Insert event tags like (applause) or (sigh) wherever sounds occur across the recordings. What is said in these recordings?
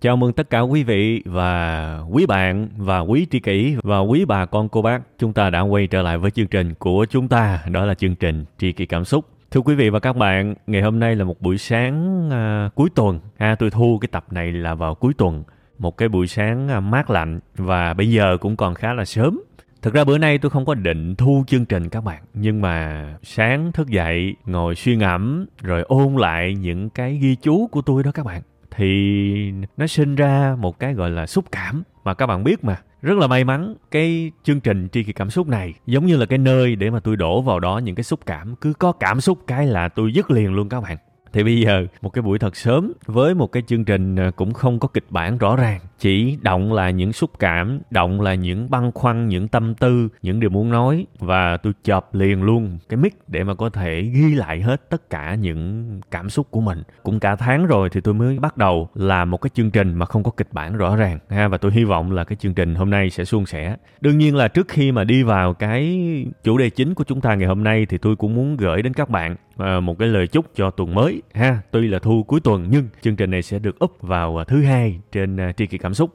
Chào mừng tất cả quý vị và quý bạn và quý tri kỷ và quý bà con cô bác. Chúng ta đã quay trở lại với chương trình của chúng ta, đó là chương trình Tri kỷ cảm xúc. Thưa quý vị và các bạn, ngày hôm nay là một buổi sáng à, cuối tuần. À, tôi thu cái tập này là vào cuối tuần. Một cái buổi sáng à, mát lạnh và bây giờ cũng còn khá là sớm Thực ra bữa nay tôi không có định thu chương trình các bạn Nhưng mà sáng thức dậy ngồi suy ngẫm Rồi ôn lại những cái ghi chú của tôi đó các bạn thì nó sinh ra một cái gọi là xúc cảm Mà các bạn biết mà. Rất là may mắn cái chương trình tri kỳ cảm xúc này Giống như là cái nơi để mà tôi đổ vào đó những cái xúc cảm. Cứ có cảm xúc cái là tôi dứt liền luôn các bạn thì bây giờ, một cái buổi thật sớm với một cái chương trình ờ, cũng không có kịch bản rõ ràng. Chỉ động là những xúc cảm, động là những băn khoăn, những tâm tư, những điều muốn nói. Và tôi chợp liền luôn cái mic để mà có thể ghi lại hết tất cả những cảm xúc của mình. Cũng cả tháng rồi thì tôi mới bắt đầu làm một cái chương trình mà không có kịch bản rõ ràng, ha. Và tôi hy vọng là cái chương trình hôm nay sẽ suôn sẻ. Đương nhiên là trước khi mà đi vào cái chủ đề chính của chúng ta ngày hôm nay thì tôi cũng muốn gửi đến các bạn Ờ, một cái lời chúc cho tuần mới, ha. Tuy là thu cuối tuần, nhưng chương trình này sẽ được up vào ờ, thứ hai trên ờ, tri kỳ cảm xúc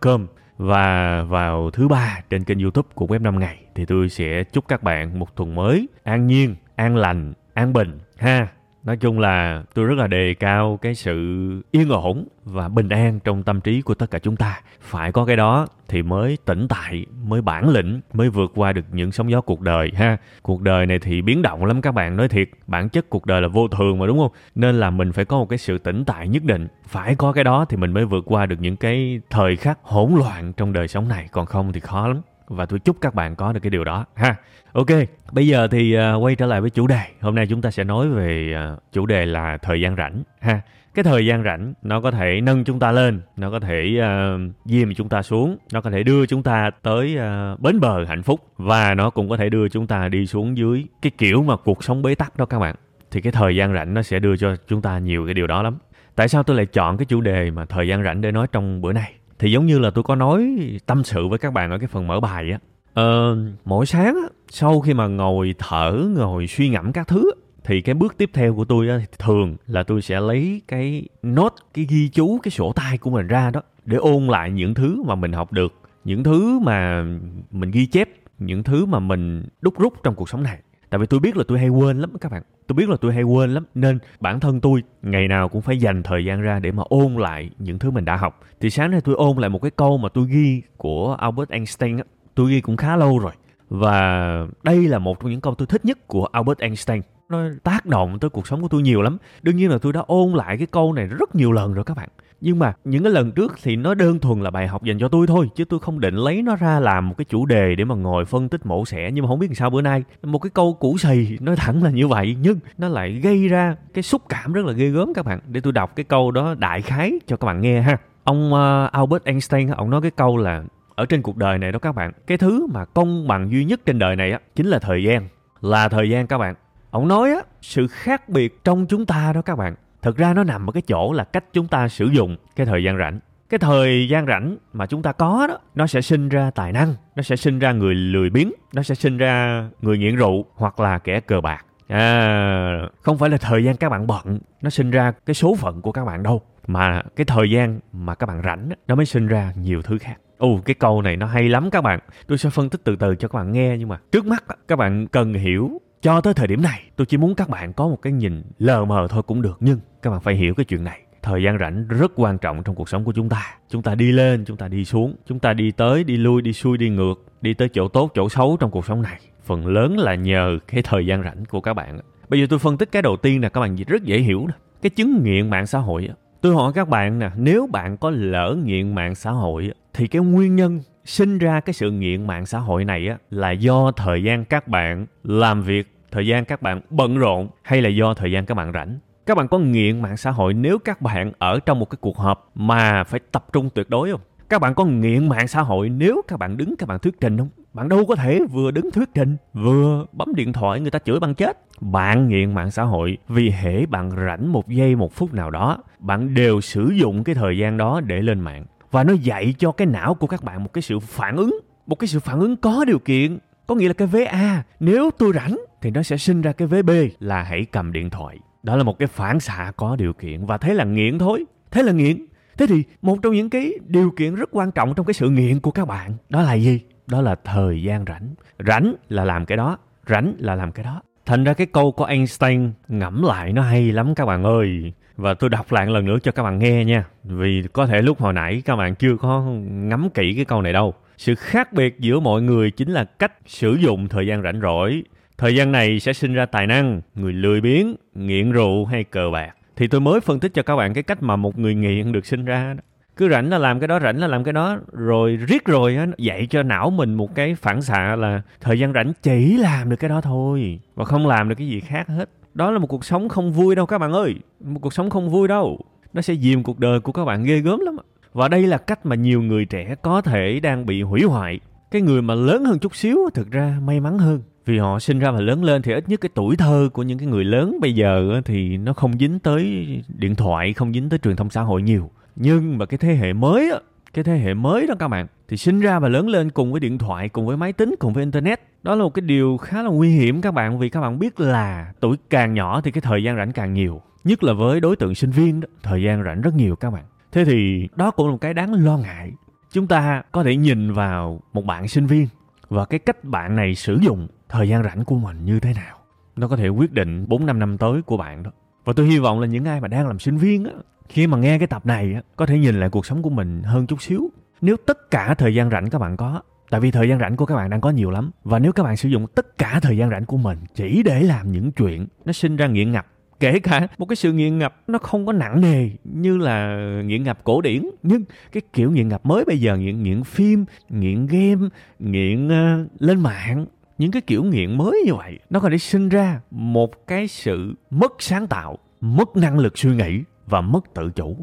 com và vào thứ ba trên kênh youtube của web 5 ngày. Thì tôi sẽ chúc các bạn một tuần mới an nhiên, an lành, an bình, ha nói chung là tôi rất là đề cao cái sự yên ổn và bình an trong tâm trí của tất cả chúng ta. Phải có cái đó thì mới tỉnh tại, mới bản lĩnh, mới vượt qua được những sóng gió cuộc đời ha. Cuộc đời này thì biến động lắm các bạn, nói thiệt, bản chất cuộc đời là vô thường mà, đúng không? Nên là mình phải có một cái sự tỉnh tại nhất định. Phải có cái đó thì mình mới vượt qua được những cái thời khắc hỗn loạn trong đời sống này. Còn không thì khó lắm và tôi chúc các bạn có được cái điều đó ha. Ok bây giờ thì uh, quay trở lại với chủ đề. Hôm nay chúng ta sẽ nói về uh, chủ đề là thời gian rảnh ha. Cái thời gian rảnh nó có thể nâng chúng ta lên nó có thể ờ, uh, diêm chúng ta xuống nó có thể đưa chúng ta tới uh, bến bờ hạnh phúc và nó cũng có thể đưa chúng ta đi xuống dưới cái kiểu mà cuộc sống bế tắc đó các bạn. Thì cái thời gian rảnh nó sẽ đưa cho chúng ta nhiều cái điều đó lắm. Tại sao tôi lại chọn cái chủ đề mà thời gian rảnh để nói trong bữa này thì giống như là tôi có nói tâm sự với các bạn ở cái phần mở bài á. Ờ, mỗi sáng á, sau khi mà ngồi thở ngồi suy ngẫm các thứ thì cái bước tiếp theo của tôi á, thường là tôi sẽ lấy cái nốt cái ghi chú cái sổ tay của mình ra đó để ôn lại những thứ mà mình học được những thứ mà mình ghi chép những thứ mà mình đúc rút trong cuộc sống này. Tại vì tôi biết là tôi hay quên lắm các bạn tôi biết là tôi hay quên lắm, nên bản thân tôi ngày nào cũng phải dành thời gian ra để mà ôn lại những thứ mình đã học. Thì sáng nay tôi ôn lại một cái câu mà tôi ghi của Albert Einstein tôi ghi cũng khá lâu rồi. Và đây là một trong những câu tôi thích nhất của Albert Einstein nó tác động tới cuộc sống của tôi nhiều lắm. Đương nhiên là tôi đã ôn lại cái câu này rất nhiều lần rồi các bạn. Nhưng mà những cái lần trước thì nó đơn thuần là bài học dành cho tôi thôi chứ tôi không định lấy nó ra làm một cái chủ đề để mà ngồi phân tích mổ xẻ. Nhưng mà không biết làm sao bữa nay một cái câu cũ xì nói thẳng là như vậy nhưng nó lại gây ra cái xúc cảm rất là ghê gớm các bạn. Để tôi đọc cái câu đó đại khái cho các bạn nghe ha. Ông uh, Albert Einstein ông nói cái câu là ở trên cuộc đời này đó các bạn cái thứ mà công bằng duy nhất trên đời này á chính là thời gian. Là thời gian các bạn ông nói á sự khác biệt trong chúng ta đó các bạn. Thực ra nó nằm ở cái chỗ là cách chúng ta sử dụng cái thời gian rảnh. Cái thời gian rảnh mà chúng ta có đó nó sẽ sinh ra tài năng nó sẽ sinh ra người lười biếng nó sẽ sinh ra người nghiện rượu hoặc là kẻ cờ bạc. À không phải là thời gian các bạn bận nó sinh ra cái số phận của các bạn đâu mà cái thời gian mà các bạn rảnh nó mới sinh ra nhiều thứ khác. Ồ, cái câu này nó hay lắm các bạn. Tôi sẽ phân tích từ từ cho các bạn nghe nhưng mà trước mắt các bạn cần hiểu cho tới thời điểm này tôi chỉ muốn các bạn có một cái nhìn lờ mờ thôi cũng được nhưng các bạn phải hiểu cái chuyện này thời gian rảnh rất quan trọng trong cuộc sống của chúng ta chúng ta đi lên chúng ta đi xuống chúng ta đi tới đi lui đi xuôi đi ngược đi tới chỗ tốt chỗ xấu trong cuộc sống này phần lớn là nhờ cái thời gian rảnh của các bạn Bây giờ tôi phân tích cái đầu tiên là các bạn rất dễ hiểu nè. Cái chứng nghiện mạng xã hội. Tôi hỏi các bạn nè, nếu bạn có lỡ nghiện mạng xã hội thì cái nguyên nhân sinh ra cái sự nghiện mạng xã hội này á là do thời gian các bạn làm việc, thời gian các bạn bận rộn hay là do thời gian các bạn rảnh. Các bạn có nghiện mạng xã hội nếu các bạn ở trong một cái cuộc họp mà phải tập trung tuyệt đối không? Các bạn có nghiện mạng xã hội nếu các bạn đứng các bạn thuyết trình không? Bạn đâu có thể vừa đứng thuyết trình, vừa bấm điện thoại người ta chửi bằng chết. Bạn nghiện mạng xã hội vì hễ bạn rảnh một giây một phút nào đó, bạn đều sử dụng cái thời gian đó để lên mạng. Và nó dạy cho cái não của các bạn một cái sự phản ứng, một cái sự phản ứng có điều kiện. Có nghĩa là cái vế A, nếu tôi rảnh thì nó sẽ sinh ra cái vế B là hãy cầm điện thoại. Đó là một cái phản xạ có điều kiện và thế là nghiện thôi. Thế là nghiện. Thế thì một trong những cái điều kiện rất quan trọng trong cái sự nghiện của các bạn đó là gì? Đó là thời gian rảnh. Rảnh là làm cái đó, rảnh là làm cái đó. Thành ra cái câu của Einstein ngẫm lại nó hay lắm các bạn ơi. Và tôi đọc lại lần nữa cho các bạn nghe nha. Vì có thể lúc hồi nãy các bạn chưa có ngắm kỹ cái câu này đâu. Sự khác biệt giữa mọi người chính là cách sử dụng thời gian rảnh rỗi. Thời gian này sẽ sinh ra tài năng, người lười biếng, nghiện rượu hay cờ bạc. Thì tôi mới phân tích cho các bạn cái cách mà một người nghiện được sinh ra đó. Cứ rảnh là làm cái đó rảnh là làm cái đó. Rồi riết rồi á dạy cho não mình một cái phản xạ là thời gian rảnh chỉ làm được cái đó thôi và không làm được cái gì khác hết. Đó là một cuộc sống không vui đâu các bạn ơi. Một cuộc sống không vui đâu. Nó sẽ dìm cuộc đời của các bạn ghê gớm lắm và đây là cách mà nhiều người trẻ có thể đang bị hủy hoại. Cái người mà lớn hơn chút xíu thực ra may mắn hơn vì họ sinh ra và lớn lên thì ít nhất cái tuổi thơ của những cái người lớn bây giờ thì nó không dính tới điện thoại, không dính tới truyền thông xã hội nhiều. Nhưng mà cái thế hệ mới á, cái thế hệ mới đó các bạn, thì sinh ra và lớn lên cùng với điện thoại, cùng với máy tính, cùng với internet. Đó là một cái điều khá là nguy hiểm các bạn, vì các bạn biết là tuổi càng nhỏ thì cái thời gian rảnh càng nhiều. Nhất là với đối tượng sinh viên đó, thời gian rảnh rất nhiều các bạn. Thế thì đó cũng là một cái đáng lo ngại. Chúng ta có thể nhìn vào một bạn sinh viên và cái cách bạn này sử dụng thời gian rảnh của mình như thế nào nó có thể quyết định 4 năm năm tới của bạn đó và tôi hy vọng là những ai mà đang làm sinh viên á khi mà nghe cái tập này á, có thể nhìn lại cuộc sống của mình hơn chút xíu. Nếu tất cả thời gian rảnh các bạn có, tại vì thời gian rảnh của các bạn đang có nhiều lắm, và nếu các bạn sử dụng tất cả thời gian rảnh của mình chỉ để làm những chuyện nó sinh ra nghiện ngập kể cả một cái sự nghiện ngập nó không có nặng nề như là nghiện ngập cổ điển nhưng cái kiểu nghiện ngập mới bây giờ nghiện nghiện phim nghiện game nghiện uh, lên mạng những cái kiểu nghiện mới như vậy nó có thể sinh ra một cái sự mất sáng tạo mất năng lực suy nghĩ và mất tự chủ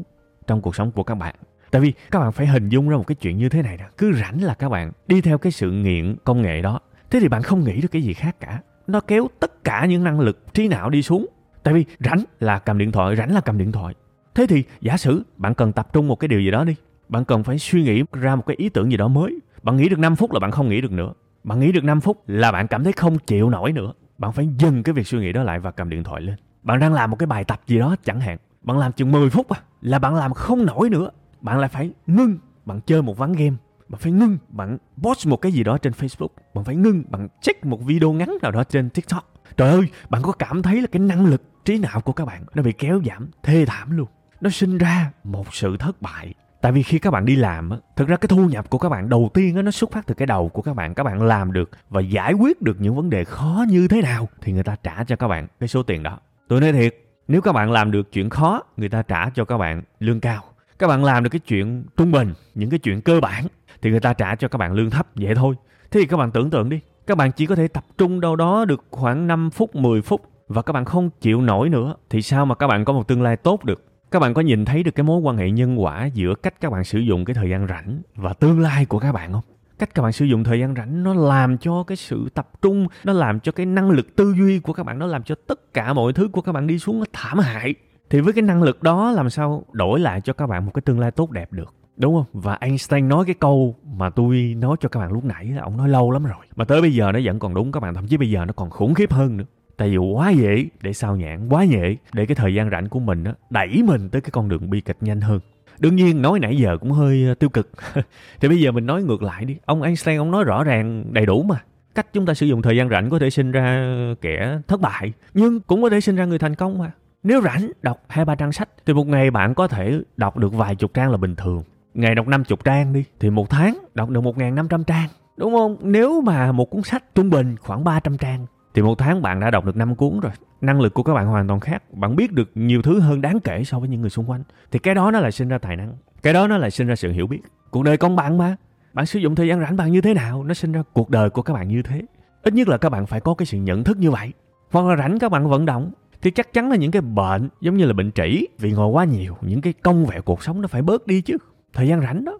trong cuộc sống của các bạn. Tại vì các bạn phải hình dung ra một cái chuyện như thế này nè. Cứ rảnh là các bạn đi theo cái sự nghiện công nghệ đó. Thế thì bạn không nghĩ được cái gì khác cả. Nó kéo tất cả những năng lực trí não đi xuống. Tại vì rảnh là cầm điện thoại, rảnh là cầm điện thoại. Thế thì giả sử bạn cần tập trung một cái điều gì đó đi. Bạn cần phải suy nghĩ ra một cái ý tưởng gì đó mới. Bạn nghĩ được 5 phút là bạn không nghĩ được nữa. Bạn nghĩ được 5 phút là bạn cảm thấy không chịu nổi nữa. Bạn phải dừng cái việc suy nghĩ đó lại và cầm điện thoại lên. Bạn đang làm một cái bài tập gì đó chẳng hạn bạn làm chừng 10 phút à, là bạn làm không nổi nữa. Bạn lại phải ngưng, bạn chơi một ván game. Bạn phải ngưng, bạn post một cái gì đó trên Facebook. Bạn phải ngưng, bạn check một video ngắn nào đó trên TikTok. Trời ơi, bạn có cảm thấy là cái năng lực trí não của các bạn nó bị kéo giảm thê thảm luôn. Nó sinh ra một sự thất bại. Tại vì khi các bạn đi làm, thực ra cái thu nhập của các bạn đầu tiên nó xuất phát từ cái đầu của các bạn. Các bạn làm được và giải quyết được những vấn đề khó như thế nào thì người ta trả cho các bạn cái số tiền đó. Tôi nói thiệt, nếu các bạn làm được chuyện khó, người ta trả cho các bạn lương cao. Các bạn làm được cái chuyện trung bình, những cái chuyện cơ bản thì người ta trả cho các bạn lương thấp vậy thôi. Thế thì các bạn tưởng tượng đi, các bạn chỉ có thể tập trung đâu đó được khoảng 5 phút, 10 phút và các bạn không chịu nổi nữa thì sao mà các bạn có một tương lai tốt được? Các bạn có nhìn thấy được cái mối quan hệ nhân quả giữa cách các bạn sử dụng cái thời gian rảnh và tương lai của các bạn không? cách các bạn sử dụng thời gian rảnh nó làm cho cái sự tập trung, nó làm cho cái năng lực tư duy của các bạn, nó làm cho tất cả mọi thứ của các bạn đi xuống nó thảm hại. Thì với cái năng lực đó làm sao đổi lại cho các bạn một cái tương lai tốt đẹp được, đúng không? Và Einstein nói cái câu mà tôi nói cho các bạn lúc nãy là ông nói lâu lắm rồi. Mà tới bây giờ nó vẫn còn đúng các bạn, thậm chí bây giờ nó còn khủng khiếp hơn nữa tại vì quá dễ để sao nhãn quá dễ để cái thời gian rảnh của mình á, đẩy mình tới cái con đường bi kịch nhanh hơn. Đương nhiên, nói nãy giờ cũng hơi ờ, tiêu cực. (laughs) Thì bây giờ mình nói ngược lại đi. Ông Einstein, ông nói rõ ràng, đầy đủ mà. Cách chúng ta sử dụng thời gian rảnh có thể sinh ra kẻ thất bại, nhưng cũng có thể sinh ra người thành công mà. Nếu rảnh, đọc hai, ba trang sách, thì một ngày bạn có thể đọc được vài chục trang là bình thường. Ngày đọc năm chục trang đi, thì một tháng đọc được một ngàn năm trăm trang. Đúng không? Nếu mà một cuốn sách trung bình khoảng 300 trang thì một tháng bạn đã đọc được 5 cuốn rồi. Năng lực của các bạn hoàn toàn khác. Bạn biết được nhiều thứ hơn đáng kể so với những người xung quanh. Thì cái đó nó lại sinh ra tài năng. Cái đó nó lại sinh ra sự hiểu biết. Cuộc đời công bằng mà. Bạn sử dụng thời gian rảnh bạn như thế nào, nó sinh ra cuộc đời của các bạn như thế. Ít nhất là các bạn phải có cái sự nhận thức như vậy. Hoặc là rảnh các bạn vận động. Thì chắc chắn là những cái bệnh, giống như là bệnh trĩ, vì ngồi quá nhiều, những cái công vẹo cuộc sống nó phải bớt đi chứ. Thời gian rảnh đó.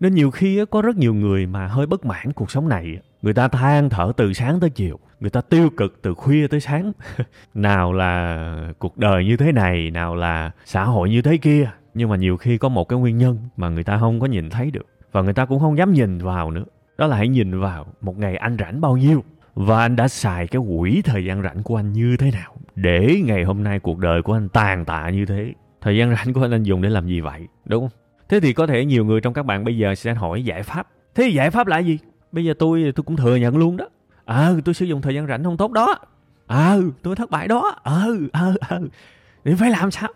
Nên nhiều khi có rất nhiều người mà hơi bất mãn cuộc sống này người ta than thở từ sáng tới chiều, người ta tiêu cực từ khuya tới sáng. (laughs) Nào là cuộc đời như thế này, nào là xã hội như thế kia, nhưng mà nhiều khi có một cái nguyên nhân mà người ta không có nhìn thấy được, và người ta cũng không dám nhìn vào nữa. Đó là hãy nhìn vào một ngày anh rảnh bao nhiêu, và anh đã xài cái quỹ thời gian rảnh của anh như thế nào, để ngày hôm nay cuộc đời của anh tàn tạ như thế. Thời gian rảnh của anh anh dùng để làm gì vậy? Đúng không? Thế thì có thể nhiều người trong các bạn bây giờ sẽ hỏi giải pháp. Thế giải pháp là gì? Bây giờ tôi tôi cũng thừa nhận luôn đó. Ờ à, tôi sử dụng thời gian rảnh không tốt đó. Ờ à, tôi thất bại đó. Ờ ờ ờ. Thì phải làm sao?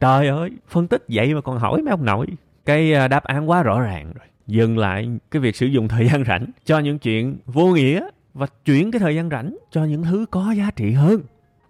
Trời ơi phân tích vậy mà còn hỏi mấy ông nội. Cái à, đáp án quá rõ ràng rồi. Dừng lại cái việc sử dụng thời gian rảnh cho những chuyện vô nghĩa và chuyển cái thời gian rảnh cho những thứ có giá trị hơn.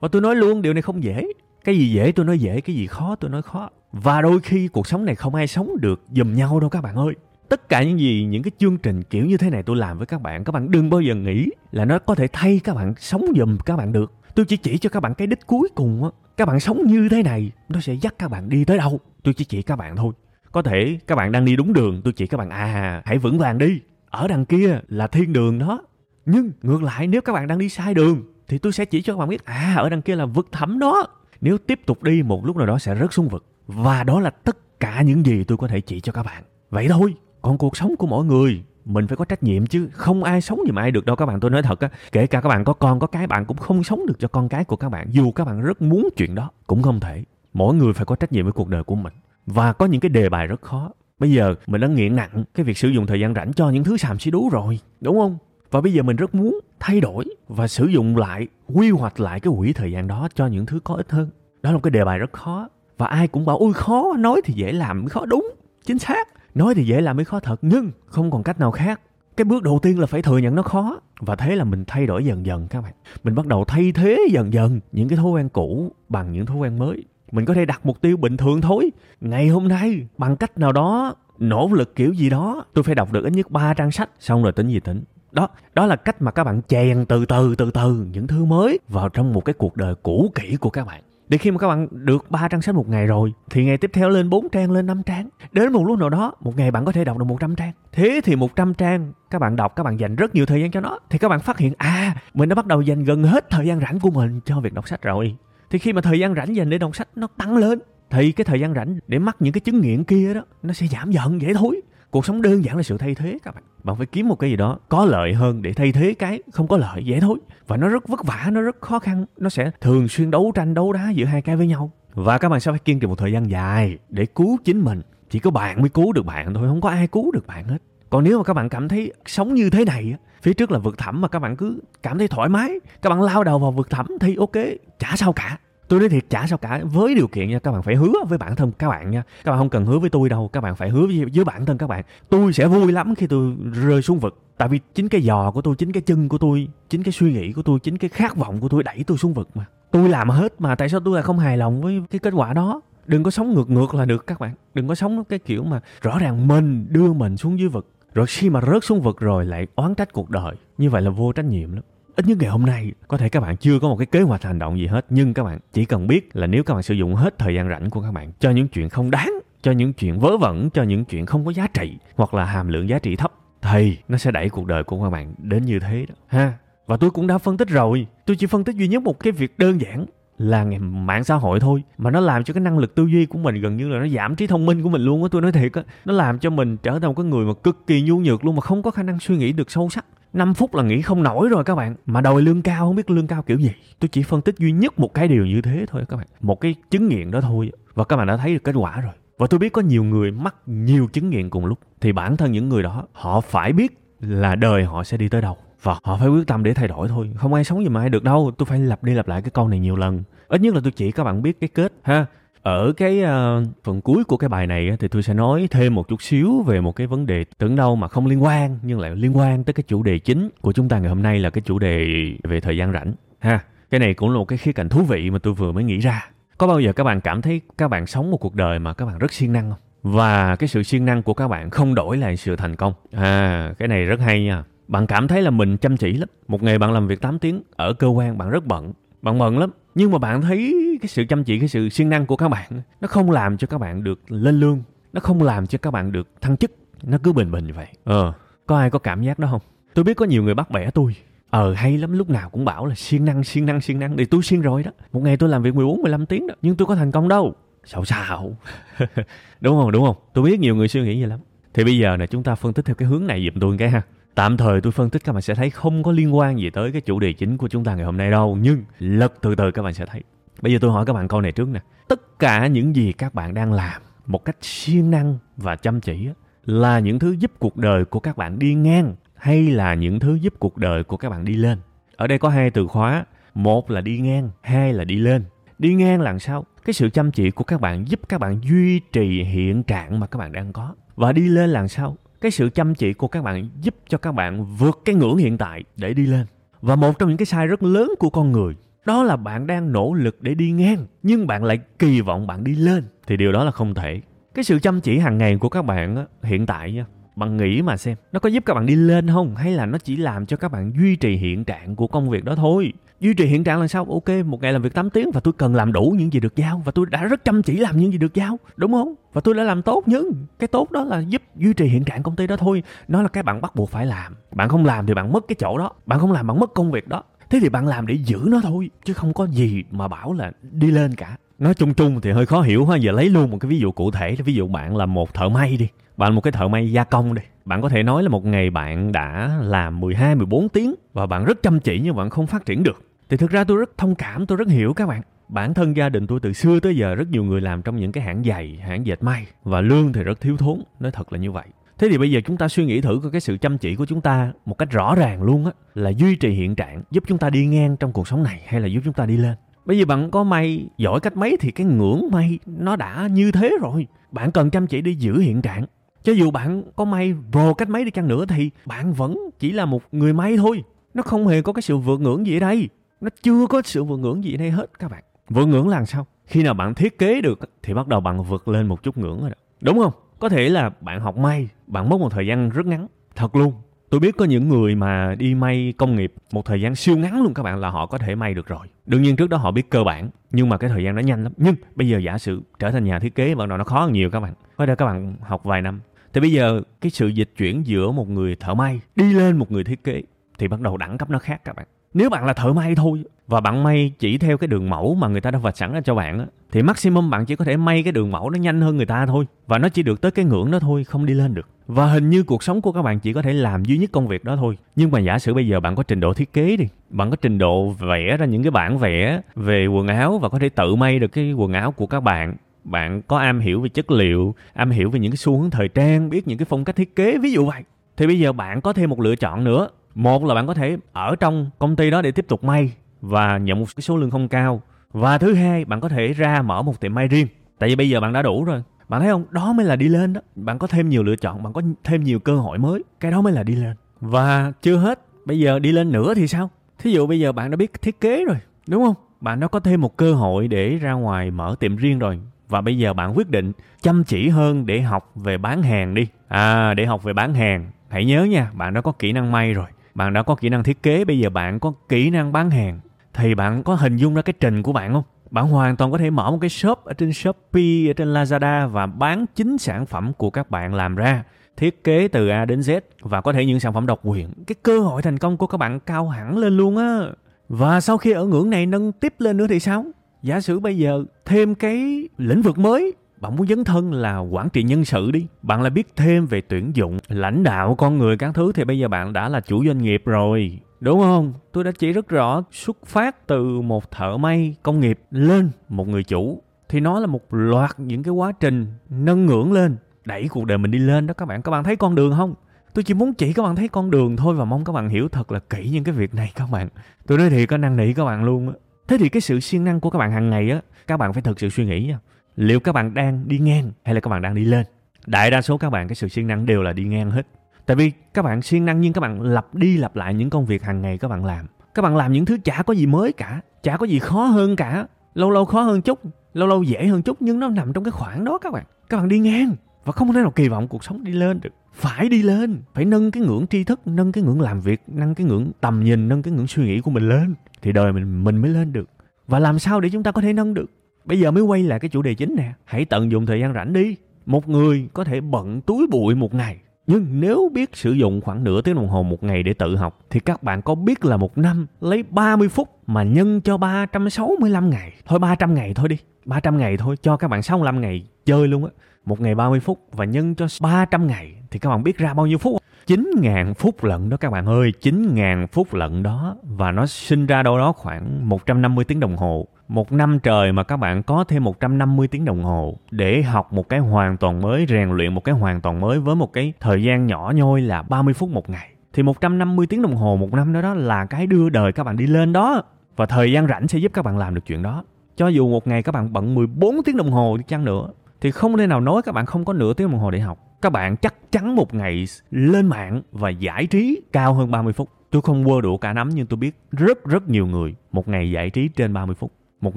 Và tôi nói luôn điều này không dễ. Cái gì dễ tôi nói dễ cái gì khó tôi nói khó. Và đôi khi cuộc sống này không ai sống được giùm nhau đâu các bạn ơi tất cả những gì, những cái chương trình kiểu như thế này tôi làm với các bạn các bạn đừng bao giờ nghĩ là nó có thể thay các bạn sống giùm các bạn được. Tôi chỉ chỉ cho các bạn cái đích cuối cùng á. Các bạn sống như thế này, nó sẽ dắt các bạn đi tới đâu? Tôi chỉ chỉ các bạn thôi. Có thể các bạn đang đi đúng đường, tôi chỉ các bạn à hãy vững vàng đi. Ở đằng kia là thiên đường đó. Nhưng ngược lại, nếu các bạn đang đi sai đường, thì tôi sẽ chỉ cho các bạn biết à ở đằng kia là vực thẳm đó. Nếu tiếp tục đi, một lúc nào đó sẽ rớt xuống vực. Và đó là tất cả những gì tôi có thể chỉ cho các bạn. Vậy thôi còn cuộc sống của mỗi người, mình phải có trách nhiệm chứ. Không ai sống giùm ai được đâu, các bạn. Tôi nói thật á, kể cả các bạn có con, có cái, bạn cũng không sống được cho con cái của các bạn. Dù các bạn rất muốn chuyện đó, cũng không thể. Mỗi người phải có trách nhiệm với cuộc đời của mình. Và có những cái đề bài rất khó. Bây giờ mình đã nghiện nặng cái việc sử dụng thời gian rảnh cho những thứ xàm xí đú rồi, đúng không? Và bây giờ mình rất muốn thay đổi và sử dụng lại, quy hoạch lại cái quỹ thời gian đó cho những thứ có ích hơn. Đó là một cái đề bài rất khó. Và ai cũng bảo, ôi, khó, nói thì dễ làm, khó đúng, chính xác nói thì dễ làm mới khó thật, nhưng không còn cách nào khác. Cái bước đầu tiên là phải thừa nhận nó khó. Và thế là mình thay đổi dần dần các bạn. Mình bắt đầu thay thế dần dần những cái thói quen cũ bằng những thói quen mới. Mình có thể đặt mục tiêu bình thường thôi. Ngày hôm nay, bằng cách nào đó, nỗ lực kiểu gì đó, tôi phải đọc được ít nhất 3 trang sách, xong rồi tính gì tính. Đó đó là cách mà các bạn chèn từ từ từ từ những thứ mới vào trong một cái cuộc đời cũ kỹ của các bạn để khi mà các bạn được 3 trang sách một ngày rồi thì ngày tiếp theo lên 4 trang lên 5 trang. Đến một lúc nào đó, một ngày bạn có thể đọc được 100 trang. Thế thì 100 trang các bạn đọc, các bạn dành rất nhiều thời gian cho nó thì các bạn phát hiện à, mình đã bắt đầu dành gần hết thời gian rảnh của mình cho việc đọc sách rồi. Thì khi mà thời gian rảnh dành để đọc sách nó tăng lên thì cái thời gian rảnh để mắc những cái chứng nghiện kia đó nó sẽ giảm dần vậy thôi cuộc sống đơn giản là sự thay thế các bạn. Bạn phải kiếm một cái gì đó có lợi hơn để thay thế cái không có lợi, dễ thôi và nó rất vất vả, nó rất khó khăn. Nó sẽ thường xuyên đấu tranh, đấu đá giữa hai cái với nhau. Và các bạn sẽ phải kiên trì một thời gian dài để cứu chính mình. Chỉ có bạn mới cứu được bạn thôi, không có ai cứu được bạn hết. Còn nếu mà các bạn cảm thấy sống như thế này phía trước là vực thẳm mà các bạn cứ cảm thấy thoải mái, các bạn lao đầu vào vực thẳm thì ok, chả sao cả tôi nói thiệt chả sao cả. Với điều kiện nha các bạn phải hứa với bản thân các bạn nha. Các bạn không cần hứa với tôi đâu. Các bạn phải hứa với, với bản thân các bạn. Tôi sẽ vui lắm khi tôi rơi xuống vực. Tại vì chính cái giò của tôi chính cái chân của tôi chính cái suy nghĩ của tôi chính cái khát vọng của tôi đẩy tôi xuống vực mà. Tôi làm hết mà tại sao tôi lại không hài lòng với cái kết quả đó? Đừng có sống ngược ngược là được các bạn. Đừng có sống cái kiểu mà rõ ràng mình đưa mình xuống dưới vực. Rồi khi mà rớt xuống vực rồi lại oán trách cuộc đời. Như vậy là vô trách nhiệm lắm ít nhất ngày hôm nay, có thể các bạn chưa có một cái kế hoạch hành động gì hết, nhưng các bạn chỉ cần biết là nếu các bạn sử dụng hết thời gian rảnh của các bạn cho những chuyện không đáng, cho những chuyện vớ vẩn, cho những chuyện không có giá trị hoặc là hàm lượng giá trị thấp, thì nó sẽ đẩy cuộc đời của các bạn đến như thế đó. Ha, và tôi cũng đã phân tích rồi. Tôi chỉ phân tích duy nhất một cái việc đơn giản là ngày mạng xã hội thôi, mà nó làm cho cái năng lực tư duy của mình gần như là nó giảm trí thông minh của mình luôn á, tôi nói thiệt á. Nó làm cho mình trở thành một cái người mà cực kỳ nhu nhược luôn, mà không có khả năng suy nghĩ được sâu sắc. 5 phút là nghĩ không nổi rồi các bạn. Mà đòi lương cao, không biết lương cao kiểu gì. Tôi chỉ phân tích duy nhất một cái điều như thế thôi các bạn. Một cái chứng nghiện đó thôi. Và các bạn đã thấy được kết quả rồi. Và tôi biết có nhiều người mắc nhiều chứng nghiện cùng lúc. Thì bản thân những người đó, họ phải biết là đời họ sẽ đi tới đâu. Và họ phải quyết tâm để thay đổi thôi. Không ai sống gì mà ai được đâu. Tôi phải lặp đi lặp lại cái câu này nhiều lần. Ít nhất là tôi chỉ các bạn biết cái kết, ha ở cái uh, phần cuối của cái bài này thì tôi sẽ nói thêm một chút xíu về một cái vấn đề tưởng đâu mà không liên quan nhưng lại liên quan tới cái chủ đề chính của chúng ta ngày hôm nay là cái chủ đề về thời gian rảnh ha. Cái này cũng là một cái khía cạnh thú vị mà tôi vừa mới nghĩ ra. Có bao giờ các bạn cảm thấy các bạn sống một cuộc đời mà các bạn rất siêng năng không? Và cái sự siêng năng của các bạn không đổi lại sự thành công. À cái này rất hay nha. Bạn cảm thấy là mình chăm chỉ lắm. Một ngày bạn làm việc 8 tiếng ở cơ quan bạn rất bận bạn bận lắm. Nhưng mà bạn thấy cái sự chăm chỉ cái sự siêng năng của các bạn nó không làm cho các bạn được lên lương nó không làm cho các bạn được thăng chức nó cứ bình bình như vậy. Ờ. Có ai có cảm giác đó không? Tôi biết có nhiều người bắt bẻ tôi. Ờ hay lắm lúc nào cũng bảo là siêng năng siêng năng siêng năng thì tôi siêng rồi đó. Một ngày tôi làm việc 14 15 tiếng đó nhưng tôi có thành công đâu. Sao sao (laughs) đúng không? Đúng không? Tôi biết nhiều người suy nghĩ vậy lắm. Thì bây giờ là chúng ta phân tích theo cái hướng này giùm tôi cái ha tạm thời tôi phân tích các bạn sẽ thấy không có liên quan gì tới cái chủ đề chính của chúng ta ngày hôm nay đâu, nhưng lật từ từ các bạn sẽ thấy. Bây giờ tôi hỏi các bạn câu này trước nè. Tất cả những gì các bạn đang làm một cách siêng năng và chăm chỉ là những thứ giúp cuộc đời của các bạn đi ngang hay là những thứ giúp cuộc đời của các bạn đi lên? Ở đây có hai từ khóa. Một là đi ngang, hai là đi lên. Đi ngang là sao? Cái sự chăm chỉ của các bạn giúp các bạn duy trì hiện trạng mà các bạn đang có. Và đi lên là sao? Cái sự chăm chỉ của các bạn giúp cho các bạn vượt cái ngưỡng hiện tại để đi lên. Và một trong những cái sai rất lớn của con người, đó là bạn đang nỗ lực để đi ngang, nhưng bạn lại kỳ vọng bạn đi lên. Thì điều đó là không thể. Cái sự chăm chỉ hàng ngày của các bạn hiện tại nha bạn nghĩ mà xem, nó có giúp các bạn đi lên không? Hay là nó chỉ làm cho các bạn duy trì hiện trạng của công việc đó thôi? Duy trì hiện trạng là sao? Ok, một ngày làm việc 8 tiếng và tôi cần làm đủ những gì được giao và tôi đã rất chăm chỉ làm những gì được giao, đúng không? Và tôi đã làm tốt nhưng cái tốt đó là giúp duy trì hiện trạng công ty đó thôi. Nó là cái bạn bắt buộc phải làm. Bạn không làm thì bạn mất cái chỗ đó. Bạn không làm bạn mất công việc đó. Thế thì bạn làm để giữ nó thôi, chứ không có gì mà bảo là đi lên cả nói chung chung thì hơi khó hiểu ha. Giờ lấy luôn một cái ví dụ cụ thể ví dụ bạn là một thợ may đi. Bạn một cái thợ may gia công đi. Bạn có thể nói là một ngày bạn đã làm 12 14 tiếng và bạn rất chăm chỉ nhưng bạn không phát triển được. Thì thực ra tôi rất thông cảm, tôi rất hiểu các bạn. Bản thân gia đình tôi từ xưa tới giờ rất nhiều người làm trong những cái hãng giày, hãng dệt may và lương thì rất thiếu thốn. Nói thật là như vậy. Thế thì bây giờ chúng ta suy nghĩ thử coi cái sự chăm chỉ của chúng ta một cách rõ ràng luôn á là duy trì hiện trạng giúp chúng ta đi ngang trong cuộc sống này hay là giúp chúng ta đi lên? Bây giờ bạn có may, giỏi cách mấy thì cái ngưỡng may nó đã như thế rồi. Bạn cần chăm chỉ để giữ hiện trạng. Cho dù bạn có may pro cách mấy đi chăng nữa thì bạn vẫn chỉ là một người may thôi. Nó không hề có cái sự vượt ngưỡng gì ở đây. Nó chưa có sự vượt ngưỡng gì ở đây hết các bạn. Vượt ngưỡng là sao? Khi nào bạn thiết kế được thì bắt đầu bạn vượt lên một chút ngưỡng rồi đó. Đúng không? Có thể là bạn học may, bạn mất một thời gian rất ngắn. Thật luôn tôi biết có những người mà đi may công nghiệp một thời gian siêu ngắn luôn các bạn là họ có thể may được rồi. Đương nhiên trước đó họ biết cơ bản, nhưng mà cái thời gian nó nhanh lắm. Nhưng bây giờ giả sử trở thành nhà thiết kế, bắt đầu nó khó hơn nhiều các bạn. Có thể các bạn học vài năm. Thì bây giờ cái sự dịch chuyển giữa một người thợ may đi lên một người thiết kế thì bắt đầu đẳng cấp nó khác các bạn. Nếu bạn là thợ may thôi và bạn may chỉ theo cái đường mẫu mà người ta đã vạch sẵn ra cho bạn á, thì maximum bạn chỉ có thể may cái đường mẫu nó nhanh hơn người ta thôi. Và nó chỉ được tới cái ngưỡng đó thôi, không đi lên được. Và hình như cuộc sống của các bạn chỉ có thể làm duy nhất công việc đó thôi. Nhưng mà giả sử bây giờ bạn có trình độ thiết kế đi, bạn có trình độ vẽ ra những cái bản vẽ về quần áo và có thể tự may được cái quần áo của các bạn bạn có am hiểu về chất liệu, am hiểu về những cái xu hướng thời trang, biết những cái phong cách thiết kế, ví dụ vậy. Thì bây giờ bạn có thêm một lựa chọn nữa. Một là bạn có thể ở trong công ty đó để tiếp tục may và nhận một cái số lương không cao. Và thứ hai, bạn có thể ra mở một tiệm may riêng. Tại vì bây giờ bạn đã đủ rồi. Bạn thấy không? Đó mới là đi lên đó. Bạn có thêm nhiều lựa chọn, bạn có thêm nhiều cơ hội mới. Cái đó mới là đi lên. Và chưa hết, bây giờ đi lên nữa thì sao? Thí dụ bây giờ bạn đã biết thiết kế rồi, đúng không? Bạn đã có thêm một cơ hội để ra ngoài mở tiệm riêng rồi. Và bây giờ bạn quyết định chăm chỉ hơn để học về bán hàng đi. À để học về bán hàng. Hãy nhớ nha, bạn đã có kỹ năng may rồi. Bạn đã có kỹ năng thiết kế, bây giờ bạn có kỹ năng bán hàng thì bạn có hình dung ra cái trình của bạn không bạn hoàn toàn có thể mở một cái shop ở trên Shopee, ở trên Lazada và bán chính sản phẩm của các bạn làm ra thiết kế từ A đến Z và có thể những sản phẩm độc quyền. Cái cơ hội thành công của các bạn cao hẳn lên luôn á. Và sau khi ở ngưỡng này nâng tiếp lên nữa thì sao? Giả sử bây giờ thêm cái lĩnh vực mới bạn muốn dấn thân là quản trị nhân sự đi bạn lại biết thêm về tuyển dụng lãnh đạo con người các thứ thì bây giờ bạn đã là chủ doanh nghiệp rồi đúng không? Tôi đã chỉ rất rõ xuất phát từ một thợ may công nghiệp lên một người chủ. Thì nó là một loạt những cái quá trình nâng ngưỡng lên, đẩy cuộc đời mình đi lên đó các bạn. Các bạn thấy con đường không? Tôi chỉ muốn chỉ các bạn thấy con đường thôi và mong các bạn hiểu thật là kỹ những cái việc này các bạn. Tôi nói thì có năng nỉ các bạn luôn á. Thế thì cái sự siêng năng của các bạn hàng ngày á, các bạn phải thực sự suy nghĩ nha. Liệu các bạn đang đi ngang hay là các bạn đang đi lên? Đại đa số các bạn cái sự siêng năng đều là đi ngang hết tại vì các bạn siêng năng nhưng các bạn lặp đi lặp lại những công việc hàng ngày các bạn làm. Các bạn làm những thứ chả có gì mới cả, chả có gì khó hơn cả. Lâu lâu khó hơn chút, lâu lâu dễ hơn chút nhưng nó nằm trong cái khoảng đó các bạn. Các bạn đi ngang và không thể nào kỳ vọng cuộc sống đi lên được. Phải đi lên, phải nâng cái ngưỡng tri thức, nâng cái ngưỡng làm việc, nâng cái ngưỡng tầm nhìn, nâng cái ngưỡng suy nghĩ của mình lên thì đời mình mình mới lên được. Và làm sao để chúng ta có thể nâng được? Bây giờ mới quay lại cái chủ đề chính nè. Hãy tận dụng thời gian rảnh đi. Một người có thể bận túi bụi một ngày nhưng nếu biết sử dụng khoảng nửa tiếng đồng hồ một ngày để tự học, thì các bạn có biết là một năm lấy 30 phút mà nhân cho 365 ngày. Thôi 300 ngày thôi đi. 300 ngày thôi, cho các bạn 65 ngày chơi luôn á. Một ngày 30 phút và nhân cho 300 ngày, thì các bạn biết ra bao nhiêu phút 9.000 phút lận đó các bạn ơi 9.000 phút lận đó và nó sinh ra đâu đó khoảng 150 tiếng đồng hồ một năm trời mà các bạn có thêm 150 tiếng đồng hồ để học một cái hoàn toàn mới, rèn luyện một cái hoàn toàn mới với một cái thời gian nhỏ nhoi là 30 phút một ngày. Thì 150 tiếng đồng hồ một năm đó đó là cái đưa đời các bạn đi lên đó. Và thời gian rảnh sẽ giúp các bạn làm được chuyện đó. Cho dù một ngày các bạn bận 14 tiếng đồng hồ đi chăng nữa thì không thể nào nói các bạn không có nửa tiếng đồng hồ để học. Các bạn chắc chắn một ngày lên mạng và giải trí cao hơn 30 phút. Tôi không quơ đủ cả nắm nhưng tôi biết rất rất nhiều người một ngày giải trí trên 30 phút một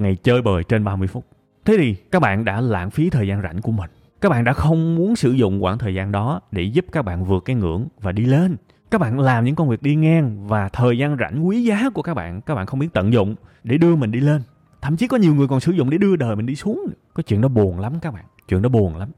ngày chơi bời trên 30 phút. Thế thì các bạn đã lãng phí thời gian rảnh của mình. Các bạn đã không muốn sử dụng khoảng thời gian đó để giúp các bạn vượt cái ngưỡng và đi lên. Các bạn làm những công việc đi ngang và thời gian rảnh quý giá của các bạn, các bạn không biết tận dụng để đưa mình đi lên. Thậm chí có nhiều người còn sử dụng để đưa đời mình đi xuống. Có chuyện đó buồn lắm các bạn. Chuyện đó buồn lắm.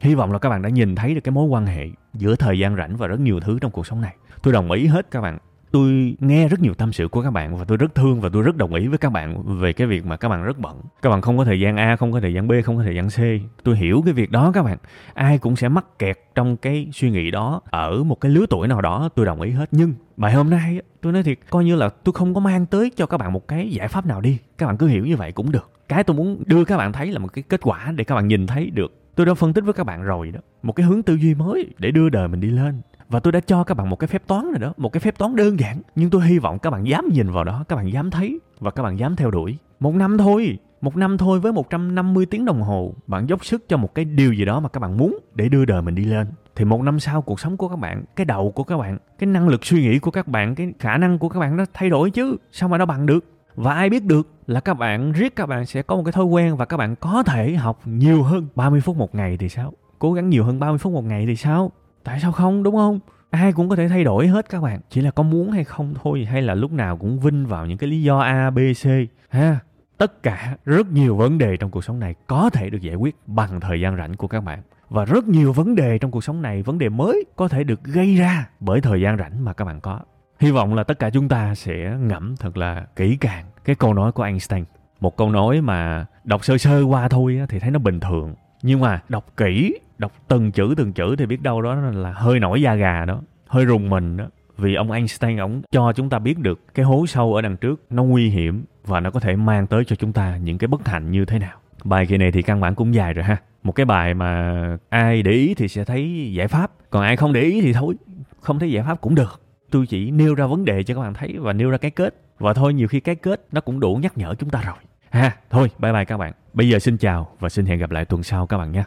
Hy vọng là các bạn đã nhìn thấy được cái mối quan hệ giữa thời gian rảnh và rất nhiều thứ trong cuộc sống này. Tôi đồng ý hết các bạn tôi nghe rất nhiều tâm sự của các bạn và tôi rất thương và tôi rất đồng ý với các bạn về cái việc mà các bạn rất bận. Các bạn không có thời gian a, không có thời gian b, không có thời gian c. Tôi hiểu cái việc đó các bạn. Ai cũng sẽ mắc kẹt trong cái suy nghĩ đó, ở một cái lứa tuổi nào đó, tôi đồng ý hết. Nhưng bài hôm nay tôi nói thiệt, coi như là tôi không có mang tới cho các bạn một cái giải pháp nào đi. Các bạn cứ hiểu như vậy cũng được. Cái tôi muốn đưa các bạn thấy là một cái kết quả để các bạn nhìn thấy được. Tôi đã phân tích với các bạn rồi đó. Một cái hướng tư duy mới để đưa đời mình đi lên và tôi đã cho các bạn một cái phép toán rồi đó, một cái phép toán đơn giản. Nhưng tôi hy vọng các bạn dám nhìn vào đó, các bạn dám thấy và các bạn dám theo đuổi. Một năm thôi, một năm thôi với 150 tiếng đồng hồ, bạn dốc sức cho một cái điều gì đó mà các bạn muốn để đưa đời mình đi lên. Thì một năm sau, cuộc sống của các bạn, cái đầu của các bạn, cái năng lực suy nghĩ của các bạn, cái khả năng của các bạn nó thay đổi chứ. Sao mà nó bằng được? Và ai biết được là các bạn, riết các bạn sẽ có một cái thói quen và các bạn có thể học nhiều hơn 30 phút một ngày thì sao? Cố gắng nhiều hơn 30 phút một ngày thì sao? Tại sao không, đúng không? Ai cũng có thể thay đổi hết các bạn. Chỉ là có muốn hay không thôi, hay là lúc nào cũng vinh vào những cái lý do a, b, c. Ha? Tất cả rất nhiều vấn đề trong cuộc sống này có thể được giải quyết bằng thời gian rảnh của các bạn. Và rất nhiều vấn đề trong cuộc sống này, vấn đề mới có thể được gây ra bởi thời gian rảnh mà các bạn có. Hy vọng là tất cả chúng ta sẽ ngẫm thật là kỹ càng cái câu nói của Einstein. Một câu nói mà đọc sơ sơ qua thôi thì thấy nó bình thường. Nhưng mà đọc kỹ đọc từng chữ từng chữ thì biết đâu đó là hơi nổi da gà đó, hơi rùng mình đó. Vì ông Einstein ông cho chúng ta biết được cái hố sâu ở đằng trước nó nguy hiểm và nó có thể mang tới cho chúng ta những cái bất hạnh như thế nào. Bài kỳ này thì căn bản cũng dài rồi ha. Một cái bài mà ai để ý thì sẽ thấy giải pháp, còn ai không để ý thì thôi, không thấy giải pháp cũng được. Tôi chỉ nêu ra vấn đề cho các bạn thấy và nêu ra cái kết. Và thôi, nhiều khi cái kết nó cũng đủ nhắc nhở chúng ta rồi. Ha, thôi, bye bye các bạn. Bây giờ xin chào và xin hẹn gặp lại tuần sau các bạn nhé.